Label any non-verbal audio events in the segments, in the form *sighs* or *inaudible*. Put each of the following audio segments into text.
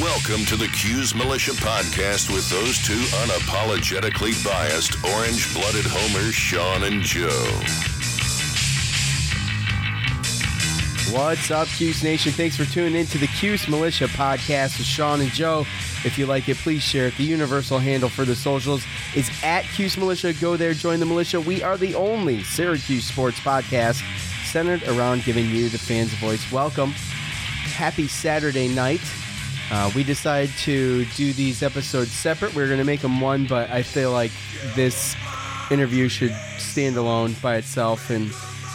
Welcome to the Cuse Militia Podcast with those two unapologetically biased, orange blooded homers, Sean and Joe. What's up, Cuse Nation? Thanks for tuning in to the Cuse Militia podcast with Sean and Joe. If you like it, please share it. The universal handle for the socials is at Cuse Militia. Go there, join the militia. We are the only Syracuse sports podcast centered around giving you, the fans, a voice. Welcome. Happy Saturday night. Uh, we decided to do these episodes separate. We are going to make them one, but I feel like this interview should stand alone by itself. And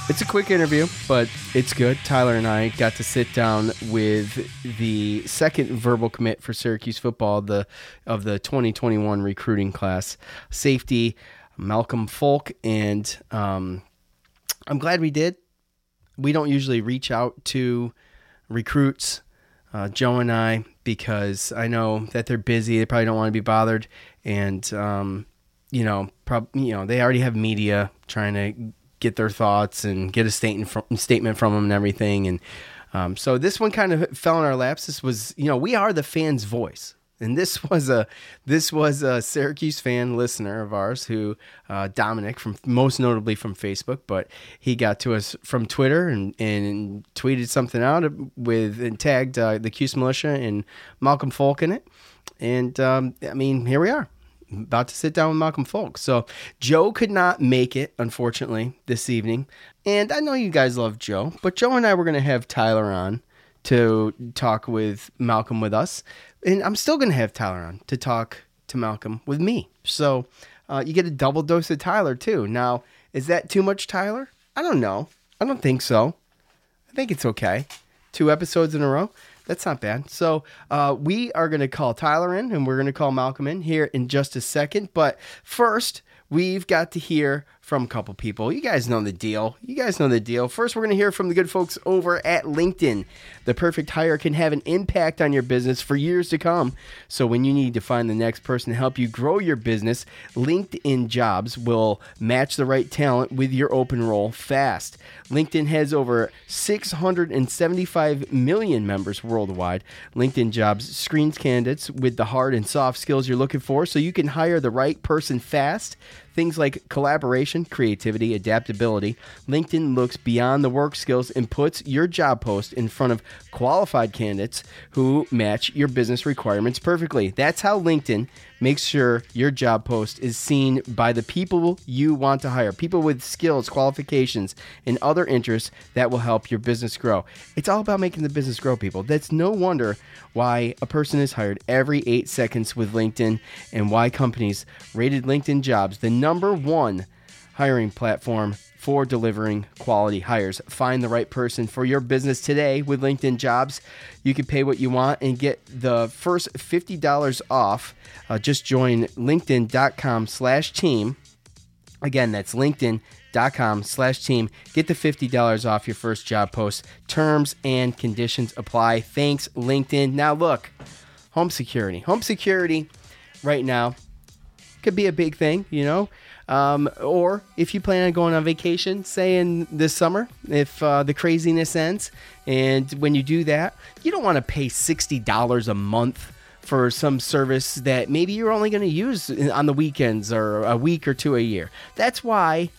it's a quick interview, but it's good. Tyler and I got to sit down with the second verbal commit for Syracuse football the of the 2021 recruiting class, safety Malcolm Folk, and um, I'm glad we did. We don't usually reach out to recruits, uh, Joe and I, because I know that they're busy. They probably don't want to be bothered, and um, you know, prob- you know, they already have media trying to get their thoughts and get a statement from statement from them and everything. And um, so this one kind of fell in our laps. This was, you know, we are the fans' voice. And this *laughs* was a this was a Syracuse fan listener of ours who uh, Dominic from most notably from Facebook, but he got to us from Twitter and, and tweeted something out with and tagged uh, the Cuse Militia and Malcolm Folk in it. And um, I mean, here we are about to sit down with Malcolm Folk. So Joe could not make it, unfortunately, this evening. And I know you guys love Joe, but Joe and I were going to have Tyler on to talk with Malcolm with us. And I'm still going to have Tyler on to talk to Malcolm with me. So uh, you get a double dose of Tyler, too. Now, is that too much Tyler? I don't know. I don't think so. I think it's okay. Two episodes in a row. That's not bad. So uh, we are going to call Tyler in and we're going to call Malcolm in here in just a second. But first, we've got to hear from a couple people. You guys know the deal. You guys know the deal. First, we're going to hear from the good folks over at LinkedIn. The perfect hire can have an impact on your business for years to come. So, when you need to find the next person to help you grow your business, LinkedIn Jobs will match the right talent with your open role fast. LinkedIn has over 675 million members worldwide. LinkedIn Jobs screens candidates with the hard and soft skills you're looking for so you can hire the right person fast. Things like collaboration, creativity, adaptability. LinkedIn looks beyond the work skills and puts your job post in front of qualified candidates who match your business requirements perfectly. That's how LinkedIn makes sure your job post is seen by the people you want to hire, people with skills, qualifications, and other interests that will help your business grow. It's all about making the business grow, people. That's no wonder why a person is hired every eight seconds with LinkedIn and why companies rated LinkedIn jobs the number one hiring platform for delivering quality hires. Find the right person for your business today with LinkedIn Jobs. You can pay what you want and get the first $50 off. Uh, just join linkedin.com slash team. Again, that's linkedin.com slash team. Get the $50 off your first job post. Terms and conditions apply. Thanks, LinkedIn. Now, look, home security. Home security right now could be a big thing, you know. Um, or if you plan on going on vacation, say in this summer, if uh, the craziness ends, and when you do that, you don't want to pay $60 a month for some service that maybe you're only going to use on the weekends or a week or two a year. That's why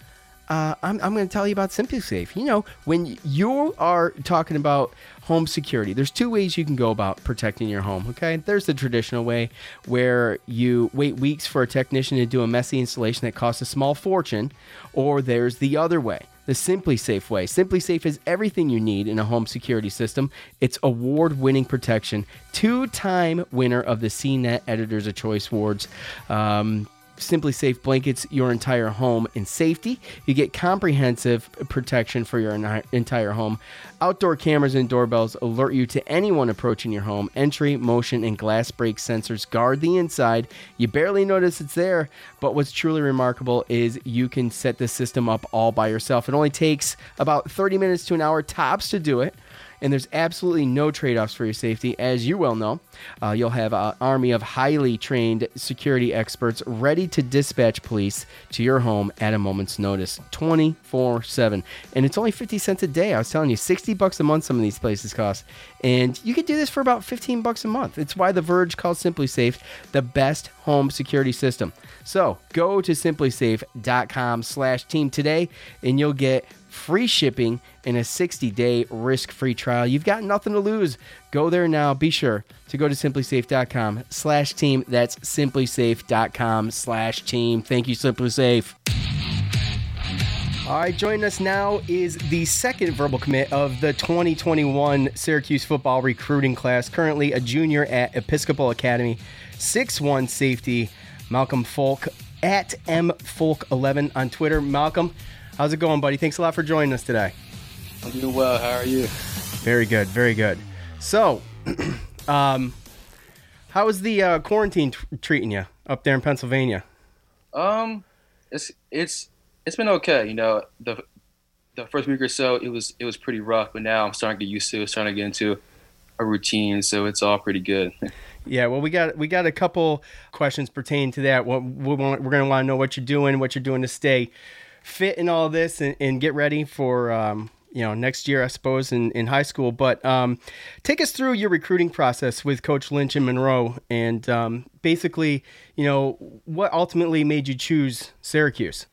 uh, I'm, I'm going to tell you about SimpliSafe. You know, when you are talking about home security, there's two ways you can go about protecting your home. Okay, there's the traditional way where you wait weeks for a technician to do a messy installation that costs a small fortune, or there's the other way. the SimpliSafe way. SimpliSafe is everything you need in a home security system. It's award-winning protection, two-time winner of the CNET Editors of Choice Awards. Um, SimpliSafe blankets your entire home in safety. You get comprehensive protection for your entire home. Outdoor cameras and doorbells alert you to anyone approaching your home. Entry, motion, and glass break sensors guard the inside. You barely notice it's there, but what's truly remarkable is you can set the system up all by yourself. It only takes about 30 minutes to an hour tops to do it and there's absolutely no trade offs for your safety. As you well know, uh, you'll have an army of highly trained security experts ready to dispatch police to your home at a moment's notice 24 7. And it's only 50 cents a day. I was telling you, 60 bucks a month some of these places cost. And you could do this for about 15 bucks a month. It's why The Verge calls SimpliSafe the best home security system. So go to simplisafe.com slash team today and you'll get free shipping and a 60-day risk-free trial. You've got nothing to lose. Go there now. Be sure to go to simplisafe.com slash team. That's simplisafe.com slash team. Thank you, SimpliSafe. All right, joining us now is the second verbal commit of the 2021 Syracuse football recruiting class, currently a junior at Episcopal Academy, six-one safety, Malcolm Folk at mfolk11 on Twitter. Malcolm, How's it going, buddy? Thanks a lot for joining us today. I'm doing well. How are you? Very good. Very good. So, *clears throat* um, how is the uh, quarantine t- treating you up there in Pennsylvania? Um, it's it's it's been okay. You know, the the first week or so it was it was pretty rough, but now I'm starting to get used to it, starting to get into a routine, so it's all pretty good. *laughs* Yeah, well, we got we got a couple questions pertaining to that. What we want, we're going to want to know what you're doing, what you're doing to stay fit in all this and, and get ready for um, you know next year, I suppose, in, in high school. But um, take us through your recruiting process with Coach Lynch and Monroe, and um, basically, you know, what ultimately made you choose Syracuse.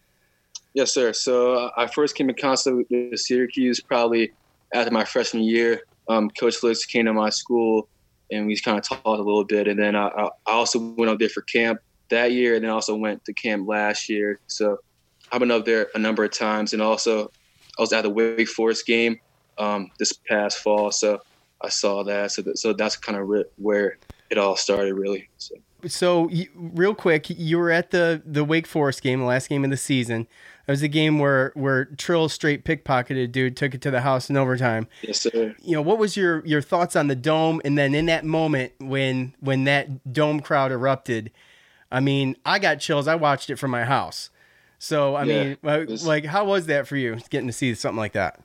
Yes, sir. So uh, I first came in contact with Syracuse probably after my freshman year. Um, Coach Lynch came to my school, and we kind of talked a little bit. And then I, I also went up there for camp that year, and then also went to camp last year. So I've been up there a number of times, and also I was at the Wake Forest game um, this past fall, so I saw that. So, that, so that's kind of re- where it all started, really. So, so you, real quick, you were at the the Wake Forest game, the last game of the season. It was a game where where Trill straight pickpocketed dude, took it to the house in overtime. Yes, sir. You know what was your your thoughts on the dome, and then in that moment when when that dome crowd erupted, I mean, I got chills. I watched it from my house. So I yeah, mean, uh, was, like, how was that for you getting to see something like that?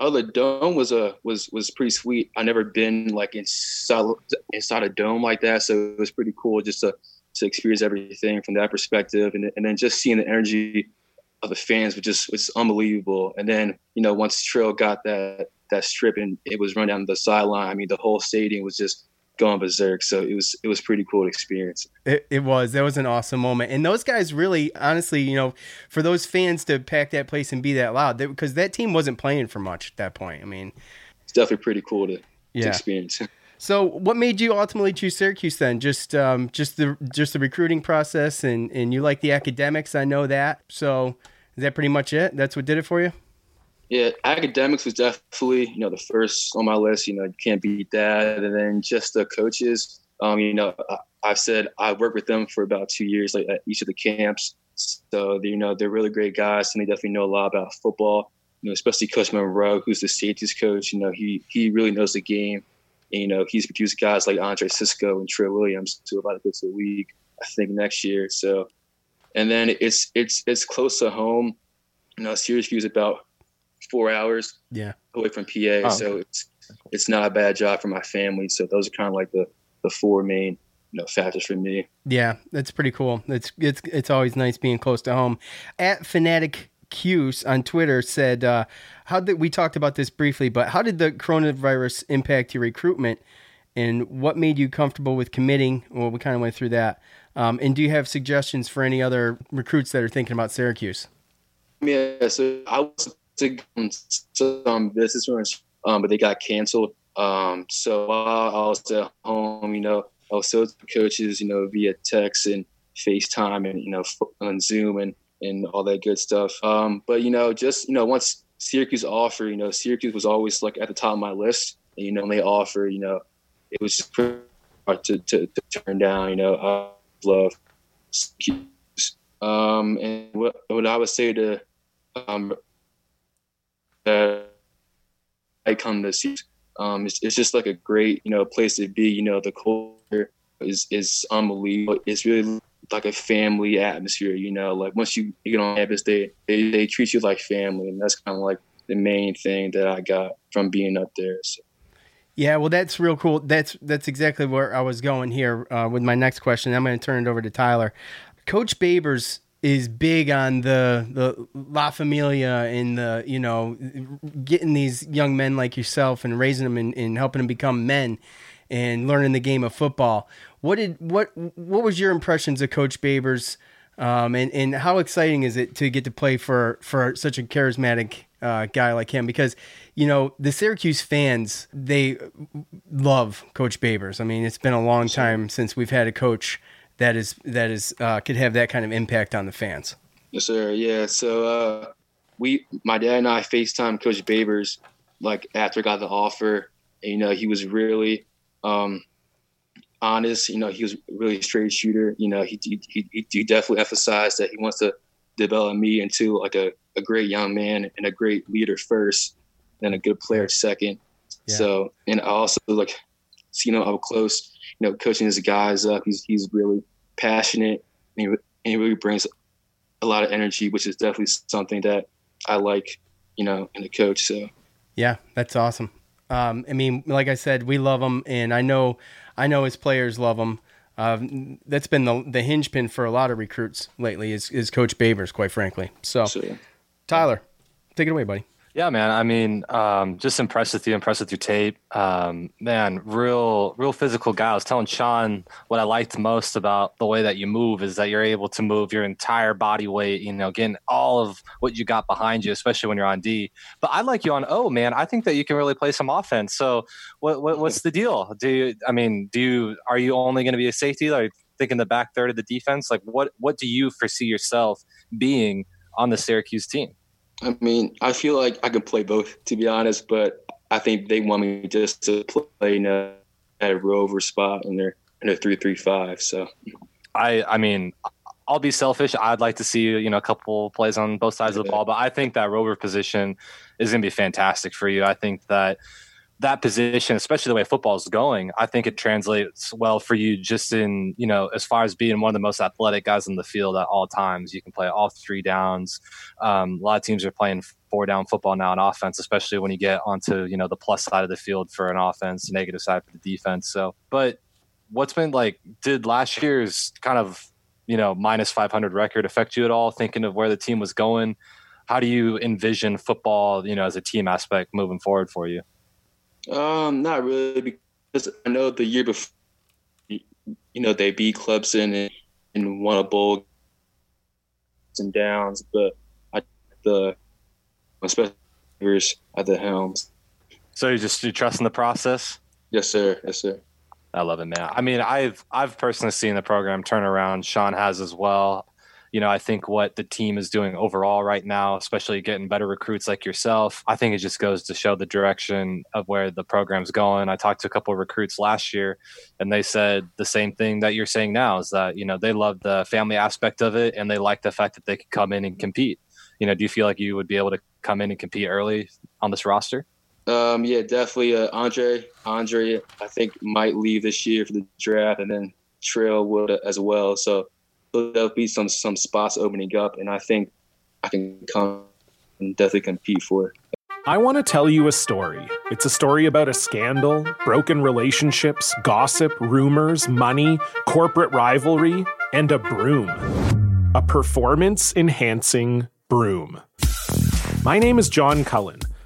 Oh, the dome was a was was pretty sweet. I never been like inside inside a dome like that, so it was pretty cool just to to experience everything from that perspective, and and then just seeing the energy of the fans was just was unbelievable. And then you know once Trill got that that strip and it was run down the sideline, I mean the whole stadium was just going berserk. So it was it was pretty cool experience. It, it was. That was an awesome moment. And those guys really, honestly, you know, for those fans to pack that place and be that loud, because that team wasn't playing for much at that point. I mean, it's definitely pretty cool to, yeah. to experience. *laughs* So, what made you ultimately choose Syracuse then? Just, um, just the just the recruiting process, and and you like the academics. I know that. So, is that pretty much it? That's what did it for you? Yeah, academics was definitely you know the first on my list. You know, you can't beat that. And then just the coaches. Um, you know, I, I said I worked with them for about two years, like at each of the camps. So you know, they're really great guys, and they definitely know a lot about football. You know, especially Coach Monroe, who's the safeties coach. You know, he he really knows the game. And, you know, he's produced guys like Andre Cisco and Trill Williams are about to go to the I think, next year. So, and then it's it's it's close to home. You know, Syracuse about four hours yeah away from PA. Oh, so it's it's not a bad job for my family. So those are kind of like the the four main you know factors for me. Yeah, that's pretty cool. It's it's it's always nice being close to home. At Fanatic Cuse on Twitter said, uh, "How did we talked about this briefly? But how did the coronavirus impact your recruitment, and what made you comfortable with committing? Well, we kind of went through that. Um, and do you have suggestions for any other recruits that are thinking about Syracuse?" Yeah, so I was to some business um, but they got canceled. Um, so while I was at home, you know, I was still coaches, you know, via text and FaceTime and you know on Zoom, and and all that good stuff. Um, but you know, just you know, once Syracuse offered, you know, Syracuse was always like at the top of my list. And, you know, when they offer, you know, it was just hard to, to, to turn down. You know, I love Syracuse. Um, and what what I would say to um, that I come to see, um, it's, it's just like a great you know place to be. You know, the culture is is unbelievable. It's really like a family atmosphere, you know. Like once you, you get on campus, they, they they treat you like family, and that's kind of like the main thing that I got from being up there. So. Yeah, well, that's real cool. That's that's exactly where I was going here uh, with my next question. I'm going to turn it over to Tyler. Coach Babers is big on the the La Familia and the you know getting these young men like yourself and raising them and, and helping them become men and learning the game of football. What did what what was your impressions of Coach Babers, um, and and how exciting is it to get to play for for such a charismatic uh, guy like him? Because you know the Syracuse fans they love Coach Babers. I mean, it's been a long time since we've had a coach that is that is uh, could have that kind of impact on the fans. Yes, sir. Yeah. So uh, we, my dad and I, Facetime Coach Babers like after I got the offer. And, you know, he was really um, honest. You know, he was really straight shooter. You know, he, he, he, he definitely emphasized that he wants to develop me into like a, a great young man and a great leader first, then a good player second. Yeah. So, and I also like, you know, up close, you know, coaching his guys up. He's, he's really passionate and he, and he really brings a lot of energy, which is definitely something that I like, you know, in a coach. So, yeah, that's awesome. Um, I mean, like I said, we love him, and I know, I know his players love him. Um, that's been the the hinge pin for a lot of recruits lately. Is is Coach Babers, quite frankly. So, Tyler, take it away, buddy. Yeah, man. I mean, um, just impressed with you, impressed with your tape. Um, man, real, real physical guy. I was telling Sean what I liked most about the way that you move is that you're able to move your entire body weight, you know, getting all of what you got behind you, especially when you're on D. But I like you on O, man. I think that you can really play some offense. So what, what what's the deal? Do you, I mean, do you, are you only going to be a safety? Are you thinking the back third of the defense? Like what, what do you foresee yourself being on the Syracuse team? I mean, I feel like I can play both, to be honest, but I think they want me just to play in a, at a rover spot in their in a three three five. So, I I mean, I'll be selfish. I'd like to see you know a couple plays on both sides of the ball, but I think that rover position is going to be fantastic for you. I think that that position, especially the way football is going, I think it translates well for you just in, you know, as far as being one of the most athletic guys in the field at all times. You can play all three downs. Um, a lot of teams are playing four down football now in offense, especially when you get onto, you know, the plus side of the field for an offense, negative side for the defense. So, but what's been like, did last year's kind of, you know, minus 500 record affect you at all, thinking of where the team was going? How do you envision football, you know, as a team aspect moving forward for you? Um, not really because I know the year before, you know, they beat Clemson and, and won a bowl and downs, but I the especially at the helms. So you just you trust in the process? Yes, sir. Yes, sir. I love it, man. I mean, I've I've personally seen the program turn around. Sean has as well you know, I think what the team is doing overall right now, especially getting better recruits like yourself, I think it just goes to show the direction of where the program's going. I talked to a couple of recruits last year and they said the same thing that you're saying now is that, you know, they love the family aspect of it and they like the fact that they could come in and compete. You know, do you feel like you would be able to come in and compete early on this roster? Um, yeah, definitely. Uh, Andre, Andre, I think might leave this year for the draft, and then Trill would as well. So there'll be some some spots opening up, and I think I can come and definitely compete for it. I want to tell you a story. It's a story about a scandal, broken relationships, gossip, rumors, money, corporate rivalry, and a broom. A performance enhancing broom. My name is John Cullen.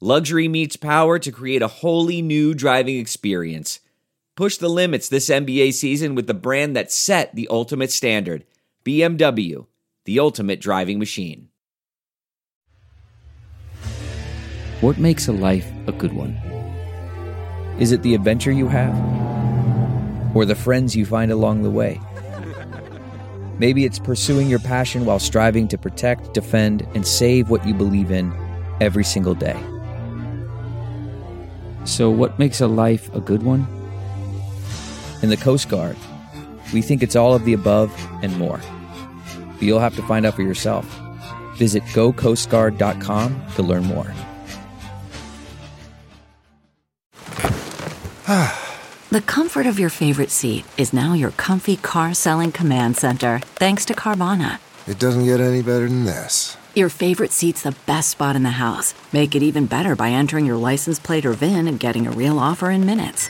Luxury meets power to create a wholly new driving experience. Push the limits this NBA season with the brand that set the ultimate standard BMW, the ultimate driving machine. What makes a life a good one? Is it the adventure you have? Or the friends you find along the way? *laughs* Maybe it's pursuing your passion while striving to protect, defend, and save what you believe in every single day. So, what makes a life a good one? In the Coast Guard, we think it's all of the above and more. But you'll have to find out for yourself. Visit gocoastguard.com to learn more. *sighs* the comfort of your favorite seat is now your comfy car selling command center, thanks to Carvana. It doesn't get any better than this. Your favorite seat's the best spot in the house. Make it even better by entering your license plate or VIN and getting a real offer in minutes.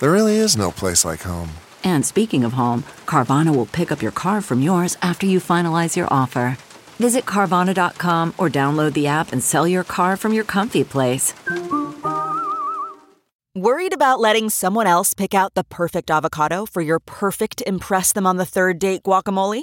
There really is no place like home. And speaking of home, Carvana will pick up your car from yours after you finalize your offer. Visit Carvana.com or download the app and sell your car from your comfy place. Worried about letting someone else pick out the perfect avocado for your perfect Impress Them on the Third Date guacamole?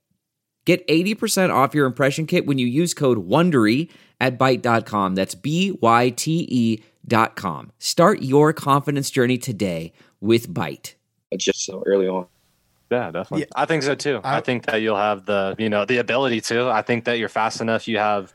Get 80% off your impression kit when you use code WONDERY at Byte.com. That's B-Y-T-E dot com. Start your confidence journey today with Byte. Just so early on. Yeah, definitely. I think so too. I, I think that you'll have the, you know, the ability to. I think that you're fast enough. You have,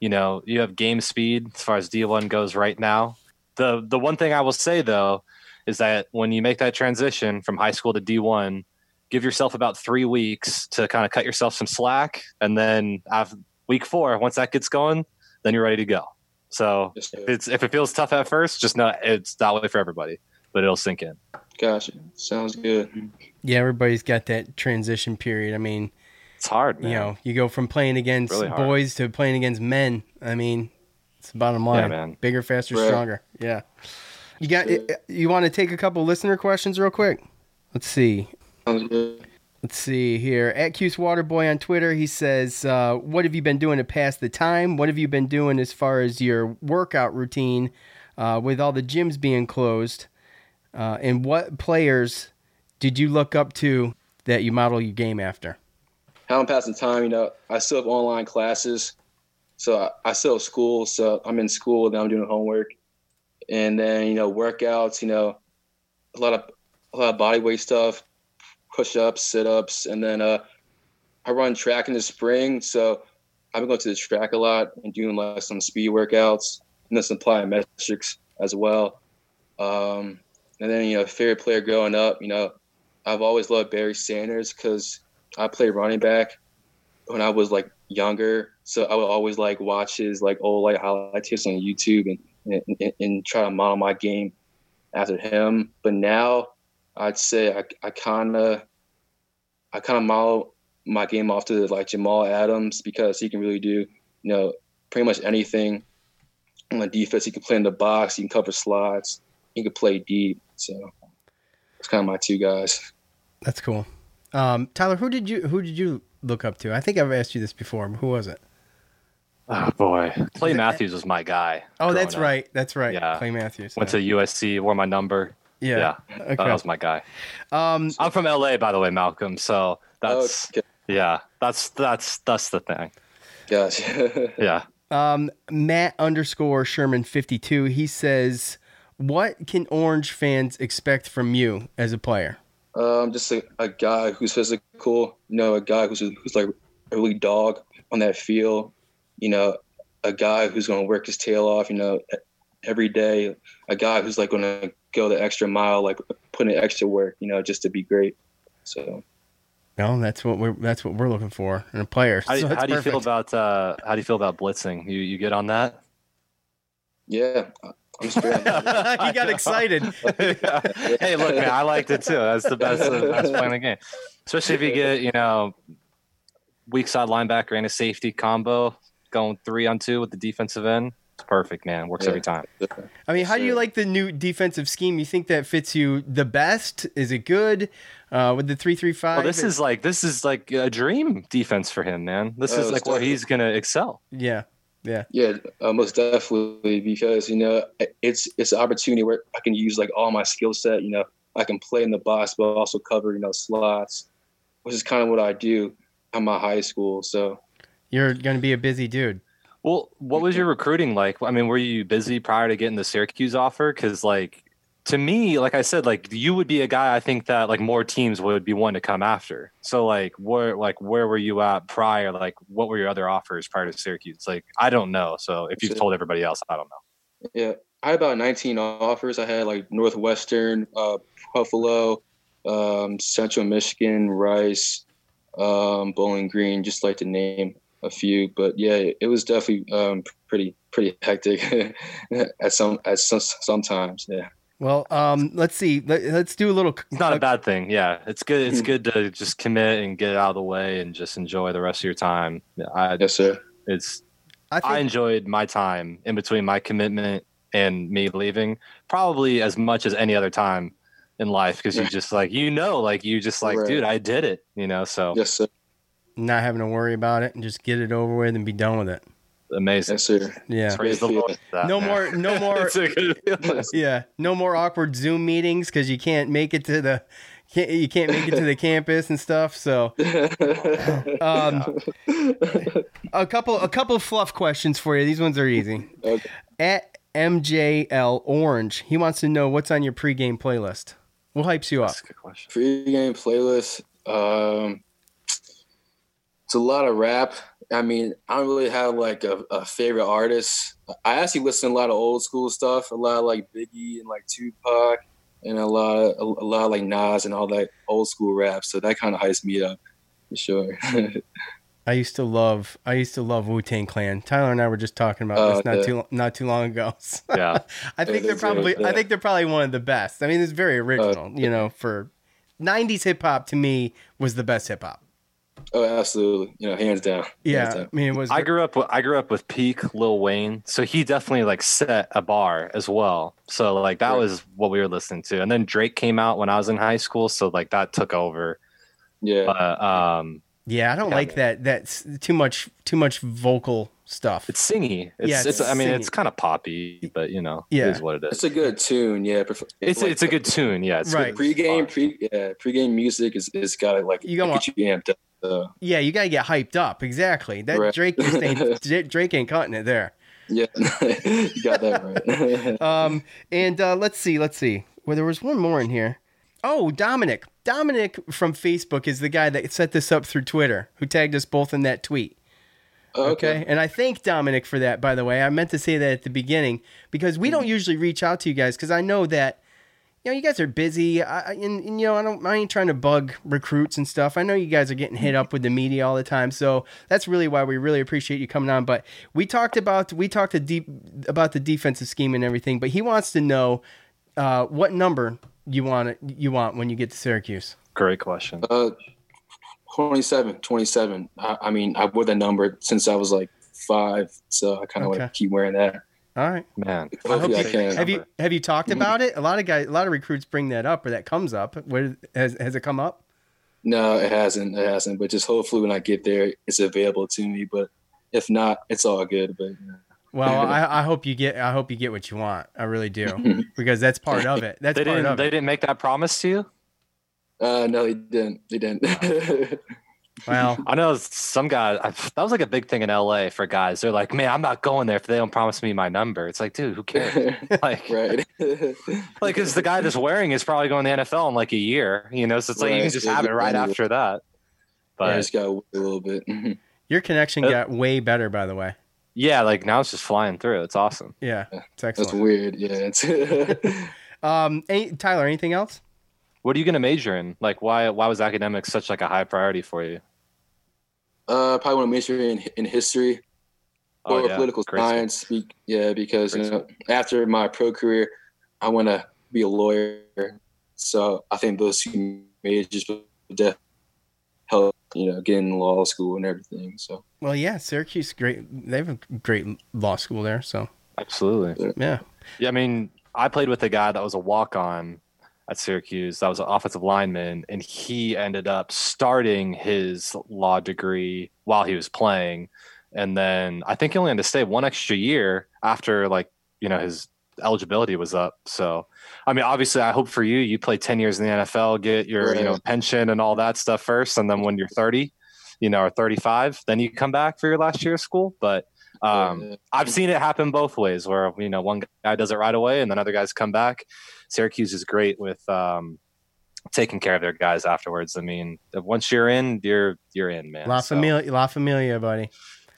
you know, you have game speed as far as D1 goes right now. The the one thing I will say though is that when you make that transition from high school to D1, give yourself about three weeks to kind of cut yourself some slack, and then after week four, once that gets going, then you're ready to go. So if it's if it feels tough at first, just know it's that way for everybody, but it'll sink in. Gotcha. Sounds good. Yeah, everybody's got that transition period. I mean, it's hard. Man. You know, you go from playing against Really boys to playing against men. I mean, it's the bottom line. Yeah, man. Bigger, faster, Right. stronger. Yeah. You got. Eh, eh, you want to take a couple listener questions real quick? Let's see. Sounds good. Let's see here. At Cuse Waterboy on Twitter, he says, uh, "What have you been doing to pass the time? What have you been doing as far as your workout routine uh, with all the gyms being closed? Uh, and what players did you look up to that you model your game after?" how I'm passing time, you know, I still have online classes. So I, I still have school. So I'm in school, then I'm doing homework. And then, you know, workouts, you know, a lot of a lot of body weight stuff, push ups, sit ups, and then uh I run track in the spring. So I've been going to the track a lot and doing like some speed workouts and then some plyometrics as well. Um and then, you know, favorite player growing up, you know, I've always loved Barry Sanders because I played running back when I was like younger, so I would always like watch his like old like highlight tips on YouTube and, and and try to model my game after him. But now I'd say I I kind of I kind of model my game off to like Jamal Adams because he can really do you know pretty much anything on the defense. He can play in the box. He can cover slots. He can play deep. So it's kind of my two guys. That's cool. Um, Tyler, who did you who did you look up to? I think I've asked you this before. but Who was it? Oh boy, Clay Matthews was my guy. Oh, that's up. right. That's right. Yeah. Clay Matthews. Went to USC, wore my number. Yeah. yeah. Okay. That was my guy. Um, I'm from LA, by the way, Malcolm. So that's yeah, that's that's that's the thing. Gotcha. *laughs* Yeah. Um, Matt underscore Sherman fifty two. He says, "What can Orange fans expect from you as a player?" Um, just a, a guy who's physical, you know, a guy who's who's like a really dog on that field, you know, a guy who's going to work his tail off, you know, every day, a guy who's like going to go the extra mile, like put in extra work, you know, just to be great. So. No, that's what we're that's what we're looking for in a player. How, So how do you feel about uh, how do you feel about blitzing? You you get on that? Yeah, I'm straight. *laughs* *laughs* he got excited. *laughs* hey, look, man, I liked it too. That's the best, the best play in the game. Especially if you get, you know, weak side linebacker and a safety combo going three on two with the defensive end. It's perfect, man. Works every time. I mean, how do you like the new defensive scheme? You think that fits you the best? Is it good uh, with the three three five? Well, this is like this is like a dream defense for him, man. This Oh, is like where he's gonna excel. yeah, yeah. Yeah, uh, most definitely because you know it's it's an opportunity where I can use like all my skill set. You know, I can play in the box, but also cover you know slots, which is kind of what I do at my high school. So You're going to be a busy dude. Well, what was your recruiting like? I mean, were you busy prior to getting the Syracuse offer? Because, like, to me, like I said, like you would be a guy I think that like more teams would be one to come after. So, like, where like where were you at prior? Like, what were your other offers prior to Syracuse? Like, I don't know. So, if you've told everybody else, I don't know. yeah, I had about 19 offers. I had like Northwestern, uh, Buffalo, um, Central Michigan, Rice, um, Bowling Green, just like to name a few. But yeah, it was definitely um, pretty pretty hectic *laughs* at some at some sometimes. Yeah. Well, um, let's see. Let, let's do a little. It's not a bad thing. Yeah, it's good. It's good to just commit and get it out of the way and just enjoy the rest of your time. I, yes, sir. It's I, I enjoyed my time in between my commitment and me leaving probably as much as any other time in life because you just like you know like you just like Right. dude I did it you know so Yes, sir. Not having to worry about it and just get it over with and be done with it. amazing Yes, sir. Yeah. praise the Lord *laughs* that, No man. more. No more. It's a good *laughs* yeah. No more awkward Zoom meetings because you can't make it to the. Can't, you can't make it to the campus and stuff. So, *laughs* um, a couple a couple of fluff questions for you. These ones are easy. Okay. At MJL Orange, he wants to know what's on your pregame playlist. What hypes you up? Pre-game playlist. Um, it's a lot of rap. I mean, I don't really have like a, a favorite artist. I actually listen to a lot of old school stuff, a lot of like Biggie and like Tupac, and a lot of a, a lot of like Nas and all that old school rap. So that kind of hypes me up for sure. *laughs* I used to love I used to love Wu Tang Clan. Tyler and I were just talking about Oh, this not yeah. too not too long ago. *laughs* Yeah. I think they're they're probably great, I think they're probably one of the best. I mean, it's very original. Uh, you know, for '90s hip hop to me was the best hip hop. Oh, absolutely. You know, hands down. Hands Yeah, down. I mean, it was. I grew up with, I grew up with peak Lil Wayne so he definitely like set a bar as well so like that Right. was what we were listening to and then Drake came out when I was in high school so like that took over Yeah. but um yeah, I don't Yeah, like that. That's too much. Too much vocal stuff. it's singy it's, Yeah, it's, it's I mean singy. it's kind of poppy but you know Yeah. it is what it is It's a good tune. Yeah. Prefer- It's like, it's a good tune, yeah. It's Right. good. Pre-game, pre yeah, pre-game music is is got to like You gotta get you amped up. So, Yeah, you gotta get hyped up. Exactly. That Right. Drake just ain't *laughs* Drake ain't cutting it there. yeah, *laughs* you got that right. *laughs* Um, and uh, let's see, let's see. Well, there was one more in here. Oh, Dominic. Dominic from Facebook is the guy that set this up through Twitter, who tagged us both in that tweet. Oh, Okay. And I thank Dominic for that, by the way. I meant to say that at the beginning because we don't usually reach out to you guys because I know that, you know, you guys are busy. I, I- and, and, you know, I, don't, I ain't trying to bug recruits and stuff. I know you guys are getting hit up with the media all the time. So that's really why we really appreciate you coming on. But we talked about, we talked to deep about the defensive scheme and everything, but he wants to know uh, what number you want you want when you get to Syracuse. Great question. Uh, 27, 27. I, I mean, I wore that number since I was like five, so I kind of Okay. want to keep wearing that. All right. Man, Hopefully, I, can. Have you have you talked Mm-hmm. about it? A lot of guys, a lot of recruits bring that up, or that comes up. Where has has it come up? No, it hasn't. It hasn't. But just hopefully, when I get there, it's available to me. But if not, it's all good. But you know. Well, *laughs* I, I hope you get I hope you get what you want. I really do *laughs* because that's part of it. That's they part didn't of they it. didn't make that promise to you? uh, no, he didn't. He didn't. *laughs* Well, I know some guys I, that was like a big thing in LA for guys. They're like, "Man, I'm not going there if they don't promise me my number." It's like, dude, who cares? *laughs* like, right. *laughs* *laughs* like because the guy that's wearing is probably going to the NFL in like a year, you know. So it's like you can just have it right after that. I But just got a little bit. Your connection Uh, got way better, by the way. yeah, like now it's just flying through. It's awesome. Yeah, it's That's weird. Yeah. It's Um, any, Tyler, anything else? What are you going to major in? Like, why why was academics such like a high priority for you? Uh, probably want to major in in history Oh, or yeah. political Great science. Be, yeah, because Great you know, after my pro career, I want to be a lawyer. So I think those two majors would definitely help. You know, get in law school and everything. So Well, yeah, Syracuse, great. They have a great law school there. So Absolutely. yeah, Yeah, I mean, I played with a guy that was a walk on at Syracuse. That was an offensive lineman, and he ended up starting his law degree while he was playing. And then I think he only had to stay one extra year after, like, you know, his eligibility was up. So, I mean, obviously, I hope for you, you play 10 years in the NFL, get your, you know, pension and all that stuff first. And then when you're 30, you know, or 35, then you come back for your last year of school. But, um. I've seen it happen both ways where, you know, one guy does it right away and then other guys come back. Syracuse is great with um, taking care of their guys afterwards. I mean, once you're in, you're you're in, man. La So, Familia, La Familia, buddy.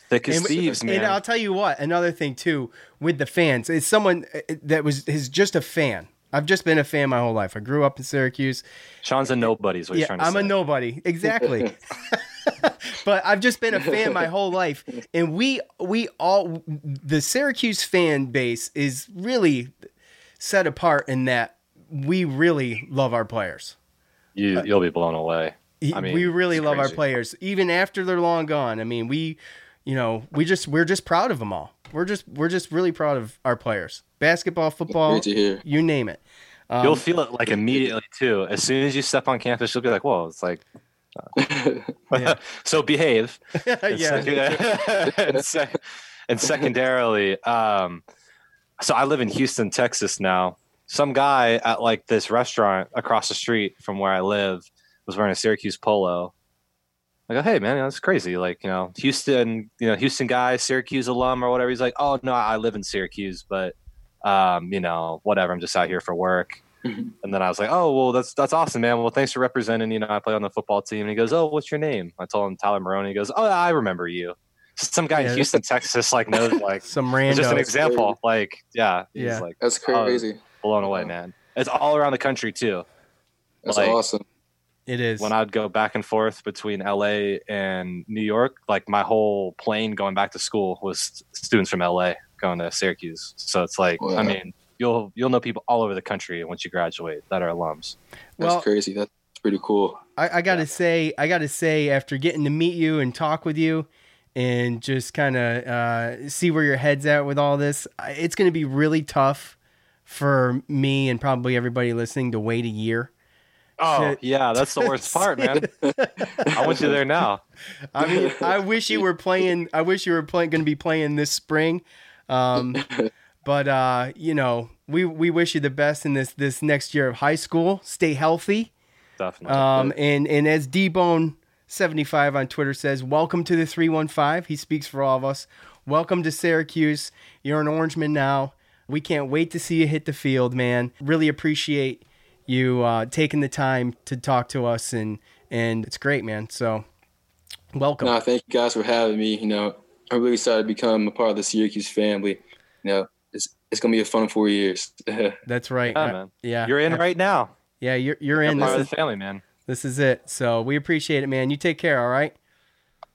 thick as And- thieves, man. And I'll tell you what, another thing too with the fans, is someone uh, that was is just a fan. I've just been a fan my whole life. I grew up in Syracuse. Sean's a nobody is what he's Yeah, trying to I'm say. a nobody. Exactly. *laughs* *laughs* *laughs* but I've just been a fan my whole life, and we we all the Syracuse fan base is really set apart in that we really love our players. you, you'll be blown away. I mean, we really it's love our players, even after they're long gone. I mean, we, you know, we just we're just proud of them all. We're just we're just really proud of our players. Basketball, football, Great to hear. you name it. Um, You'll feel it like immediately too. As soon as you step on campus, you'll be like, "Whoa!" It's like, Yeah. *laughs* so behave. *laughs* And yeah, sec- *laughs* and, sec- and secondarily, um, so I live in Houston, Texas now. Some guy at like this restaurant across the street from where I live was wearing a Syracuse polo. I go, hey man, that's crazy. Like, you know, Houston, you know, Houston guy, Syracuse alum or whatever. He's like, oh no, I live in Syracuse, but um, you know, whatever. I'm just out here for work. Mm-hmm. And then I was like, "Oh, well, that's that's awesome, man. Well, thanks for representing. You know, I play on the football team." And he goes, "Oh, what's your name?" I told him Tyler Maroney. He goes, "Oh, I remember you." So some guy Yeah. in Houston, Texas, like knows *laughs* like some random. just an random. example. Like, yeah, he's Yeah. like That's oh, crazy. blown away, man. It's all around the country too. That's like, awesome. It is. When I'd go back and forth between LA and New York, like my whole plane going back to school was students from LA going to Syracuse. So it's like, Wow. I mean, you'll you'll know people all over the country once you graduate that are alums. That's Well- crazy. That's pretty cool. I, I gotta say, I gotta say, after getting to meet you and talk with you, and just kind of uh, see where your head's at with all this, it's gonna be really tough for me and probably everybody listening to wait a year. Oh yeah, that's the worst *laughs* part, man. I want you there now. I mean, I wish you were playing. I wish you were playing. Going to be playing this spring, um, *laughs* but uh, you know, we we wish you the best in this this next year of high school. Stay healthy. Definitely. Um, and and as D Bone seventy five on Twitter says, welcome to the three one five. He speaks for all of us. Welcome to Syracuse. You're an Orangeman now. We can't wait to see you hit the field, man. Really appreciate you uh, taking the time to talk to us, and and it's great, man. So welcome. No, thank you guys for having me. You know, I'm really excited to become a part of the Syracuse family. You know, it's it's gonna be a fun four years. *laughs* That's right. Yeah, Uh, man. yeah. You're in right now. Yeah, you're you're You're in. part This of is, the family, man. this is it. So we appreciate it, man. You take care. All right.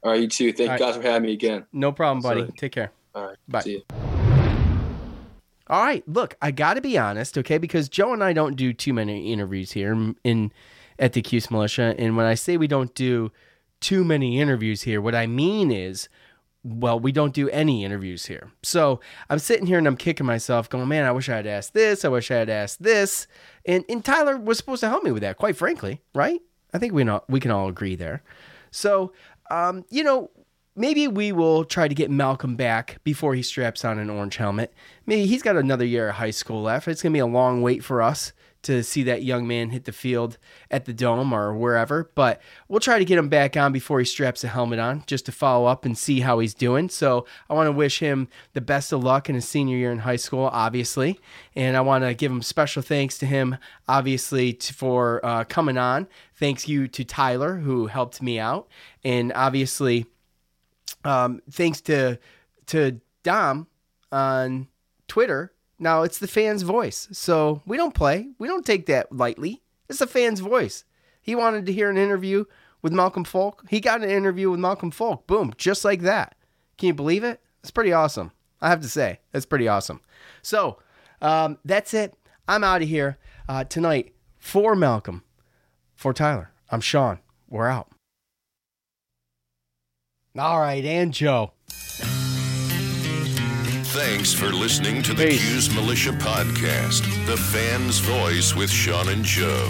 All right, you too. Thank All you right. guys for having me again. No problem, buddy. Absolutely. Take care. All right, Bye. See you. All right, look, I got to be honest, okay, because Joe and I don't do too many interviews here in, in at the Cuse Militia, and when I say we don't do too many interviews here, what I mean is, well, we don't do any interviews here. So I'm sitting here and I'm kicking myself, going, man, I wish I had asked this, I wish I had asked this, and and Tyler was supposed to help me with that, quite frankly, right? I think we know we can all agree there. So, um, you know, maybe we will try to get Malcolm back before he straps on an orange helmet. Maybe he's got another year of high school left. It's going to be a long wait for us to see that young man hit the field at the dome or wherever, but we'll try to get him back on before he straps a helmet on just to follow up and see how he's doing. So I want to wish him the best of luck in his senior year in high school, obviously. And I want to give him special thanks to him, obviously, t- for uh, coming on. Thanks you to Tyler, who helped me out. And obviously, um, thanks to to Dom on Twitter Now, it's the fan's voice. So we don't play. We don't take that lightly. It's the fan's voice. He wanted to hear an interview with Malcolm Folk. He got an interview with Malcolm Folk. Boom, just like that. Can you believe it? It's pretty awesome. I have to say, it's pretty awesome. So um, that's it. I'm out of here uh, tonight for Malcolm, for Tyler. I'm Sean. We're out. All right, and Joe. Thanks for listening to the Cuse Militia Podcast, the fan's voice with Sean and Joe.